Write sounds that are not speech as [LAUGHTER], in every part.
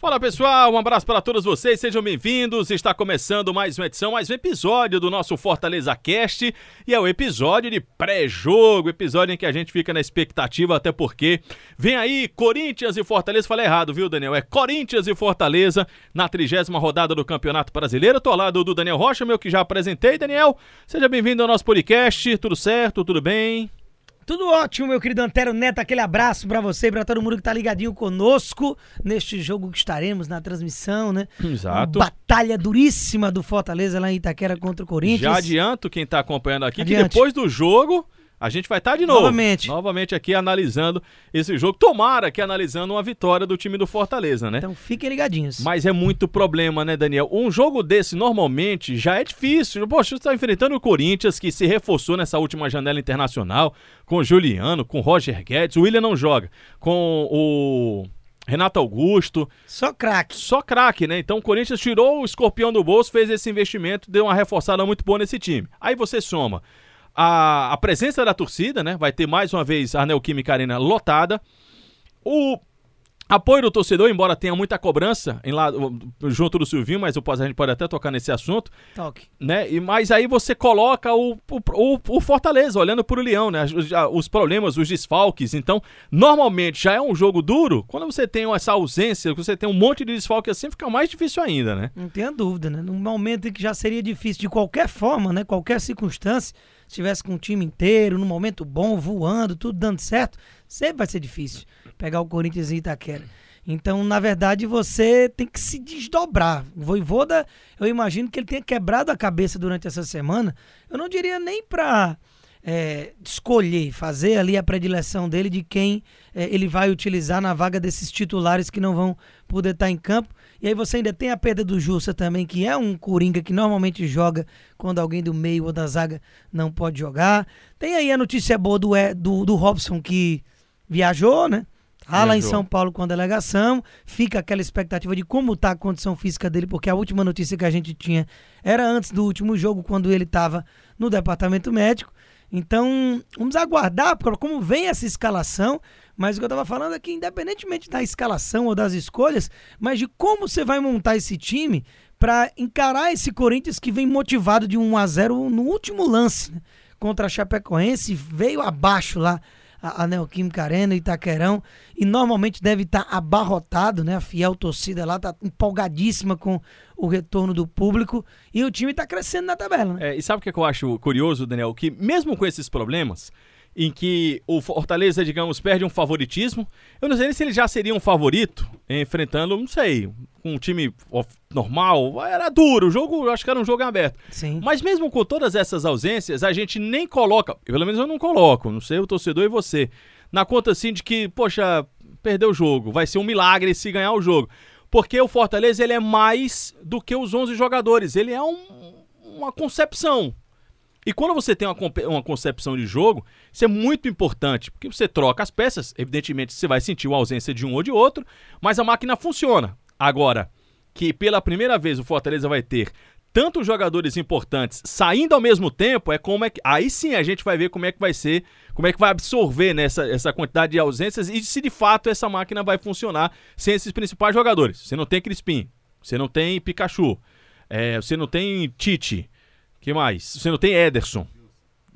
Fala pessoal, um abraço para todos vocês, sejam bem-vindos. Está começando mais uma edição, mais um episódio do nosso Fortaleza Cast e é o episódio de pré-jogo, episódio em que a gente fica na expectativa, até porque vem aí Corinthians e Fortaleza. Falei errado, viu, Daniel? É Corinthians e Fortaleza na trigésima rodada do Campeonato Brasileiro. Estou ao lado do Daniel Rocha, meu que já apresentei. Daniel, seja bem-vindo ao nosso podcast. Tudo certo? Tudo bem? Tudo ótimo, meu querido Antero Neto. Aquele abraço para você e pra todo mundo que tá ligadinho conosco neste jogo que estaremos na transmissão, né? Exato. Uma batalha duríssima do Fortaleza lá em Itaquera contra o Corinthians. Já adianto quem tá acompanhando aqui Adiante. que depois do jogo a gente vai estar tá de novo. Novamente. Novamente aqui analisando esse jogo. Tomara que analisando uma vitória do time do Fortaleza, né? Então fiquem ligadinhos. Mas é muito problema, né, Daniel? Um jogo desse normalmente já é difícil. Poxa, você está enfrentando o Corinthians, que se reforçou nessa última janela internacional, com o Juliano, com o Roger Guedes. O William não joga. Com o. Renato Augusto. Só craque. Só craque, né? Então o Corinthians tirou o escorpião do bolso, fez esse investimento, deu uma reforçada muito boa nesse time. Aí você soma a, a presença da torcida, né? Vai ter mais uma vez a Neoquímica Arena lotada. O Apoio do torcedor, embora tenha muita cobrança em lá, junto do Silvinho, mas a gente pode até tocar nesse assunto. Toque. Né? E, mas aí você coloca o, o, o Fortaleza, olhando para o Leão, né? Os, os, problemas, os desfalques. Então, normalmente já é um jogo duro. Quando você tem essa ausência, você tem um monte de desfalque assim, fica mais difícil ainda, né? Não tenha dúvida, né? Num momento em que já seria difícil de qualquer forma, né? Qualquer circunstância estivesse com o time inteiro, num momento bom, voando, tudo dando certo, sempre vai ser difícil pegar o Corinthians em Itaquera. Então, na verdade, você tem que se desdobrar. O Voivoda, eu imagino que ele tenha quebrado a cabeça durante essa semana. Eu não diria nem para é, escolher, fazer ali a predileção dele de quem é, ele vai utilizar na vaga desses titulares que não vão poder estar em campo. E aí você ainda tem a perda do Jussa também, que é um coringa que normalmente joga quando alguém do meio ou da zaga não pode jogar. Tem aí a notícia boa do, do, do Robson que viajou, né? Tá lá em São Paulo com a delegação, fica aquela expectativa de como tá a condição física dele, porque a última notícia que a gente tinha era antes do último jogo, quando ele estava no departamento médico. Então, vamos aguardar como vem essa escalação. Mas o que eu estava falando é que, independentemente da escalação ou das escolhas, mas de como você vai montar esse time para encarar esse Corinthians que vem motivado de 1 a 0 no último lance né? contra a Chapecoense, veio abaixo lá a, a Neoquímica Arena, Itaquerão, e normalmente deve estar tá abarrotado, né? A fiel torcida lá está empolgadíssima com o retorno do público e o time está crescendo na tabela. Né? É, e sabe o que eu acho curioso, Daniel? Que mesmo com esses problemas, em que o Fortaleza, digamos, perde um favoritismo. Eu não sei nem se ele já seria um favorito enfrentando, não sei, um time normal. Era duro, o jogo, eu acho que era um jogo aberto. Sim. Mas mesmo com todas essas ausências, a gente nem coloca, pelo menos eu não coloco, não sei o torcedor e você, na conta assim de que, poxa, perdeu o jogo, vai ser um milagre se ganhar o jogo. Porque o Fortaleza ele é mais do que os 11 jogadores, ele é um, uma concepção. E quando você tem uma, uma concepção de jogo, isso é muito importante, porque você troca as peças, evidentemente você vai sentir a ausência de um ou de outro, mas a máquina funciona. Agora, que pela primeira vez o Fortaleza vai ter tantos jogadores importantes saindo ao mesmo tempo, é como é que. Aí sim a gente vai ver como é que vai ser, como é que vai absorver nessa né, essa quantidade de ausências e se de fato essa máquina vai funcionar sem esses principais jogadores. Você não tem Crispim, você não tem Pikachu, é, você não tem Tite que mais? Você não tem Ederson.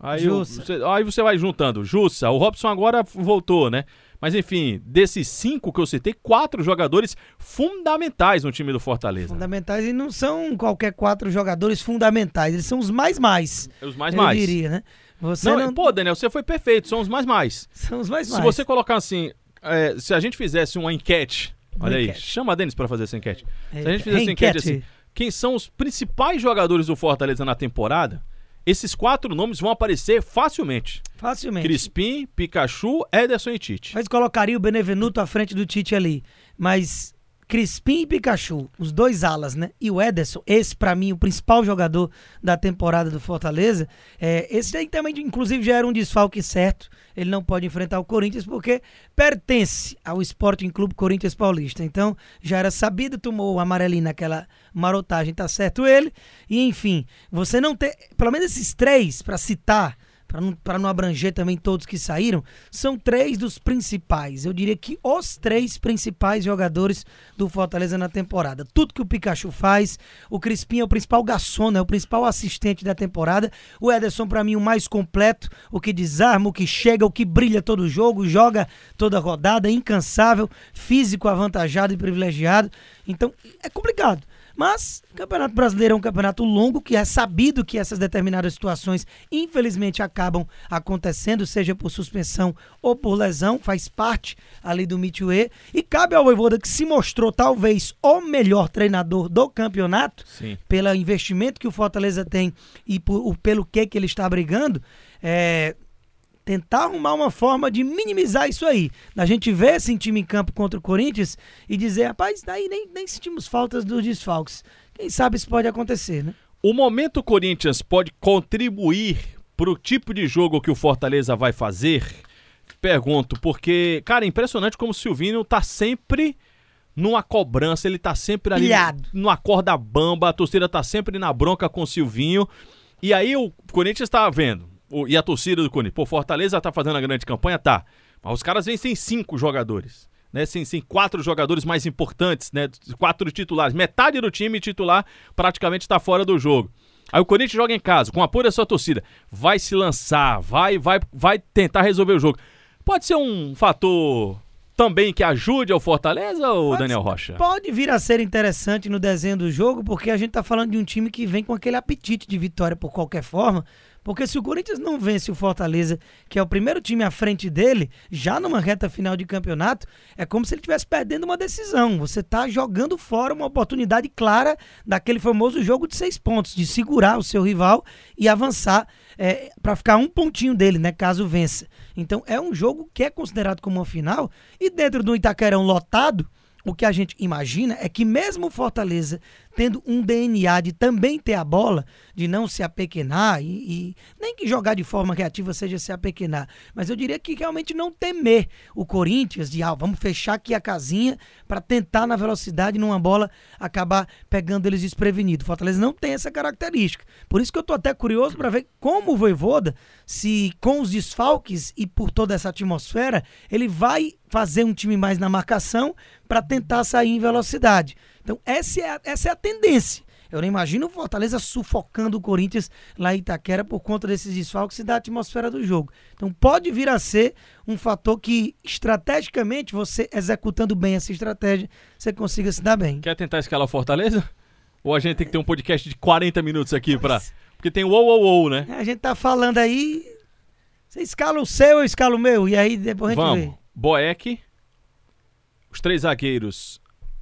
Aí, você, aí você vai juntando. Jussa, o Robson agora voltou, né? Mas enfim, desses cinco que eu citei, quatro jogadores fundamentais no time do Fortaleza. Fundamentais e não são qualquer quatro jogadores fundamentais, eles são os mais mais. Os mais eu mais. Eu diria, né? Você não, não... Pô, Daniel, você foi perfeito, são os mais mais. São os mais mais. Se você colocar assim, é, se a gente fizesse uma enquete, olha uma aí, enquete. chama a Denis para fazer essa enquete. É, se a gente fizesse essa enquete, enquete assim, quem são os principais jogadores do Fortaleza na temporada, esses quatro nomes vão aparecer facilmente. Facilmente. Crispim, Pikachu, Ederson e Tite. Mas colocaria o Benevenuto à frente do Tite ali. Mas Crispim e Pikachu, os dois alas, né? E o Ederson, esse para mim o principal jogador da temporada do Fortaleza. É, esse também, inclusive, já era um desfalque certo. Ele não pode enfrentar o Corinthians porque pertence ao Sporting Clube Corinthians Paulista. Então, já era sabido, tomou o amarelinho naquela marotagem, tá certo ele. E enfim, você não ter, pelo menos esses três para citar para não, não abranger também todos que saíram, são três dos principais. Eu diria que os três principais jogadores do Fortaleza na temporada. Tudo que o Pikachu faz, o Crispim é o principal garçom, é o principal assistente da temporada. O Ederson, para mim, o mais completo, o que desarma, o que chega, o que brilha todo jogo, joga toda rodada, incansável, físico avantajado e privilegiado. Então, é complicado. Mas o Campeonato Brasileiro é um campeonato longo que é sabido que essas determinadas situações, infelizmente, acabam acontecendo, seja por suspensão ou por lesão, faz parte ali do Midway. E cabe ao Voivoda que se mostrou talvez o melhor treinador do campeonato, Sim. pelo investimento que o Fortaleza tem e por, pelo que, que ele está brigando. É, tentar arrumar uma forma de minimizar isso aí. Da gente ver esse time em campo contra o Corinthians e dizer, rapaz, daí nem, nem sentimos faltas dos desfalques. Quem sabe isso pode acontecer, né? O momento Corinthians pode contribuir para o tipo de jogo que o Fortaleza vai fazer? Pergunto, porque, cara, é impressionante como o Silvinho tá sempre numa cobrança, ele tá sempre ali Pilhado. numa corda bamba, a torcida tá sempre na bronca com o Silvinho. E aí o Corinthians tá vendo, e a torcida do Corinthians. Pô, Fortaleza tá fazendo a grande campanha? Tá. Mas os caras vêm sem cinco jogadores. Né, sem, sem quatro jogadores mais importantes, né? Quatro titulares. Metade do time titular praticamente está fora do jogo. Aí o Corinthians joga em casa, com apoio da sua torcida. Vai se lançar, vai, vai, vai tentar resolver o jogo. Pode ser um fator também que ajude ao Fortaleza, ou Daniel Rocha? Pode vir a ser interessante no desenho do jogo, porque a gente tá falando de um time que vem com aquele apetite de vitória por qualquer forma. Porque se o Corinthians não vence o Fortaleza, que é o primeiro time à frente dele, já numa reta final de campeonato, é como se ele estivesse perdendo uma decisão. Você está jogando fora uma oportunidade clara daquele famoso jogo de seis pontos, de segurar o seu rival e avançar é, para ficar um pontinho dele, né? Caso vença. Então é um jogo que é considerado como uma final e dentro do Itaquerão lotado o que a gente imagina é que mesmo o Fortaleza tendo um DNA de também ter a bola, de não se apequenar, e, e, nem que jogar de forma reativa seja se apequenar, mas eu diria que realmente não temer o Corinthians de, ah, vamos fechar aqui a casinha para tentar na velocidade numa bola acabar pegando eles desprevenidos. Fortaleza não tem essa característica. Por isso que eu tô até curioso para ver como o Voivoda, se com os desfalques e por toda essa atmosfera, ele vai fazer um time mais na marcação para tentar sair em velocidade. Então, essa é a, essa é a tendência. Eu não imagino o Fortaleza sufocando o Corinthians lá em Itaquera por conta desses desfalques e da atmosfera do jogo. Então pode vir a ser um fator que, estrategicamente, você executando bem essa estratégia, você consiga se dar bem. Quer tentar escalar o Fortaleza? Ou a gente tem que ter um podcast de 40 minutos aqui para. Porque tem o ou, ou, ou, né? A gente tá falando aí. Você escala o seu, eu escalo o meu. E aí depois a gente Vamos. vê. Boeck, os três zagueiros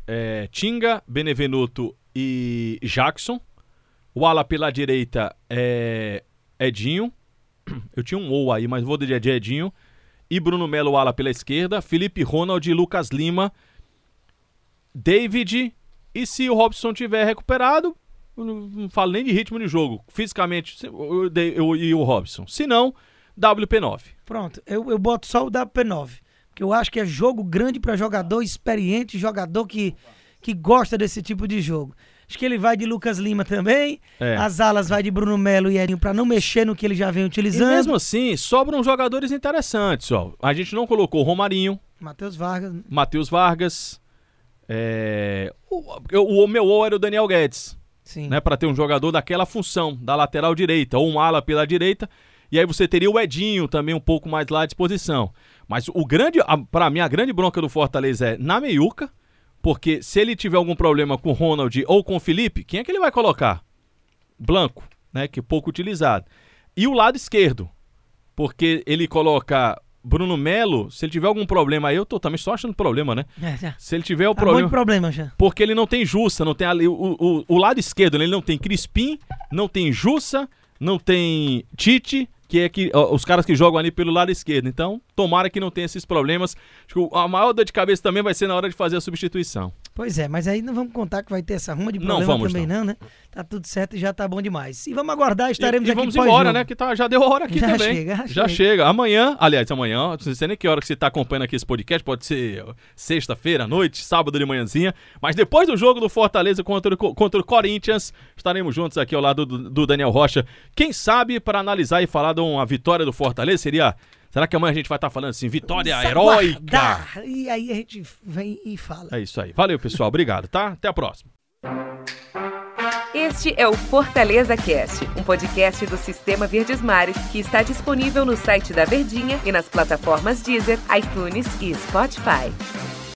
é, Tinga, Benevenuto e Jackson. O ala pela direita é Edinho. [CLEARS THROAT] Eu tinha um ou aí, mas vou de Edinho. E Bruno Melo, ala pela esquerda. Felipe Ronald e Lucas Lima. David. E se o Robson tiver recuperado, não falo nem de ritmo de jogo. Fisicamente, eu, eu, e o Robson. Se não, WP9. Pronto, eu, eu boto só o WP9 que eu acho que é jogo grande para jogador experiente, jogador que, que gosta desse tipo de jogo. Acho que ele vai de Lucas Lima também. É. As alas vai de Bruno Melo e Erinho para não mexer no que ele já vem utilizando. E mesmo assim, sobram jogadores interessantes, ó. A gente não colocou Romarinho, Matheus Vargas, Matheus Vargas. É... O, o, meu O era o Daniel Guedes. Sim. Né, para ter um jogador daquela função, da lateral direita, ou um ala pela direita. E aí você teria o Edinho também um pouco mais lá à disposição. Mas o grande, para mim, a grande bronca do Fortaleza é na meiuca, porque se ele tiver algum problema com o Ronald ou com o Felipe, quem é que ele vai colocar? Blanco, né? Que é pouco utilizado. E o lado esquerdo, porque ele coloca Bruno Melo, se ele tiver algum problema aí, eu tô também só achando problema, né? É. Se ele tiver o tá problema. Muito problema já. Porque ele não tem Jussa, não tem ali. O, o, o lado esquerdo, né? ele não tem Crispim, não tem Jussa, não tem Tite, que é que os caras que jogam ali pelo lado esquerdo. Então, tomara que não tenha esses problemas. Acho que a maior dor de cabeça também vai ser na hora de fazer a substituição. Pois é, mas aí não vamos contar que vai ter essa ruma de Não problema vamos, também não. não, né? Tá tudo certo e já tá bom demais. E vamos aguardar, estaremos e, e aqui vamos embora, né? Que tá, já deu hora aqui Já também. chega, já já chega. chega. Amanhã, aliás, amanhã, não sei nem que hora que você tá acompanhando aqui esse podcast, pode ser sexta-feira à noite, sábado de manhãzinha. Mas depois do jogo do Fortaleza contra o, contra o Corinthians, estaremos juntos aqui ao lado do, do Daniel Rocha. Quem sabe para analisar e falar de uma vitória do Fortaleza seria. Será que amanhã a gente vai estar falando assim, vitória heróica? E aí a gente vem e fala. É isso aí. Valeu, pessoal. Obrigado, tá? Até a próxima. Este é o Fortaleza Cast, um podcast do Sistema Verdes Mares que está disponível no site da Verdinha e nas plataformas Deezer, iTunes e Spotify.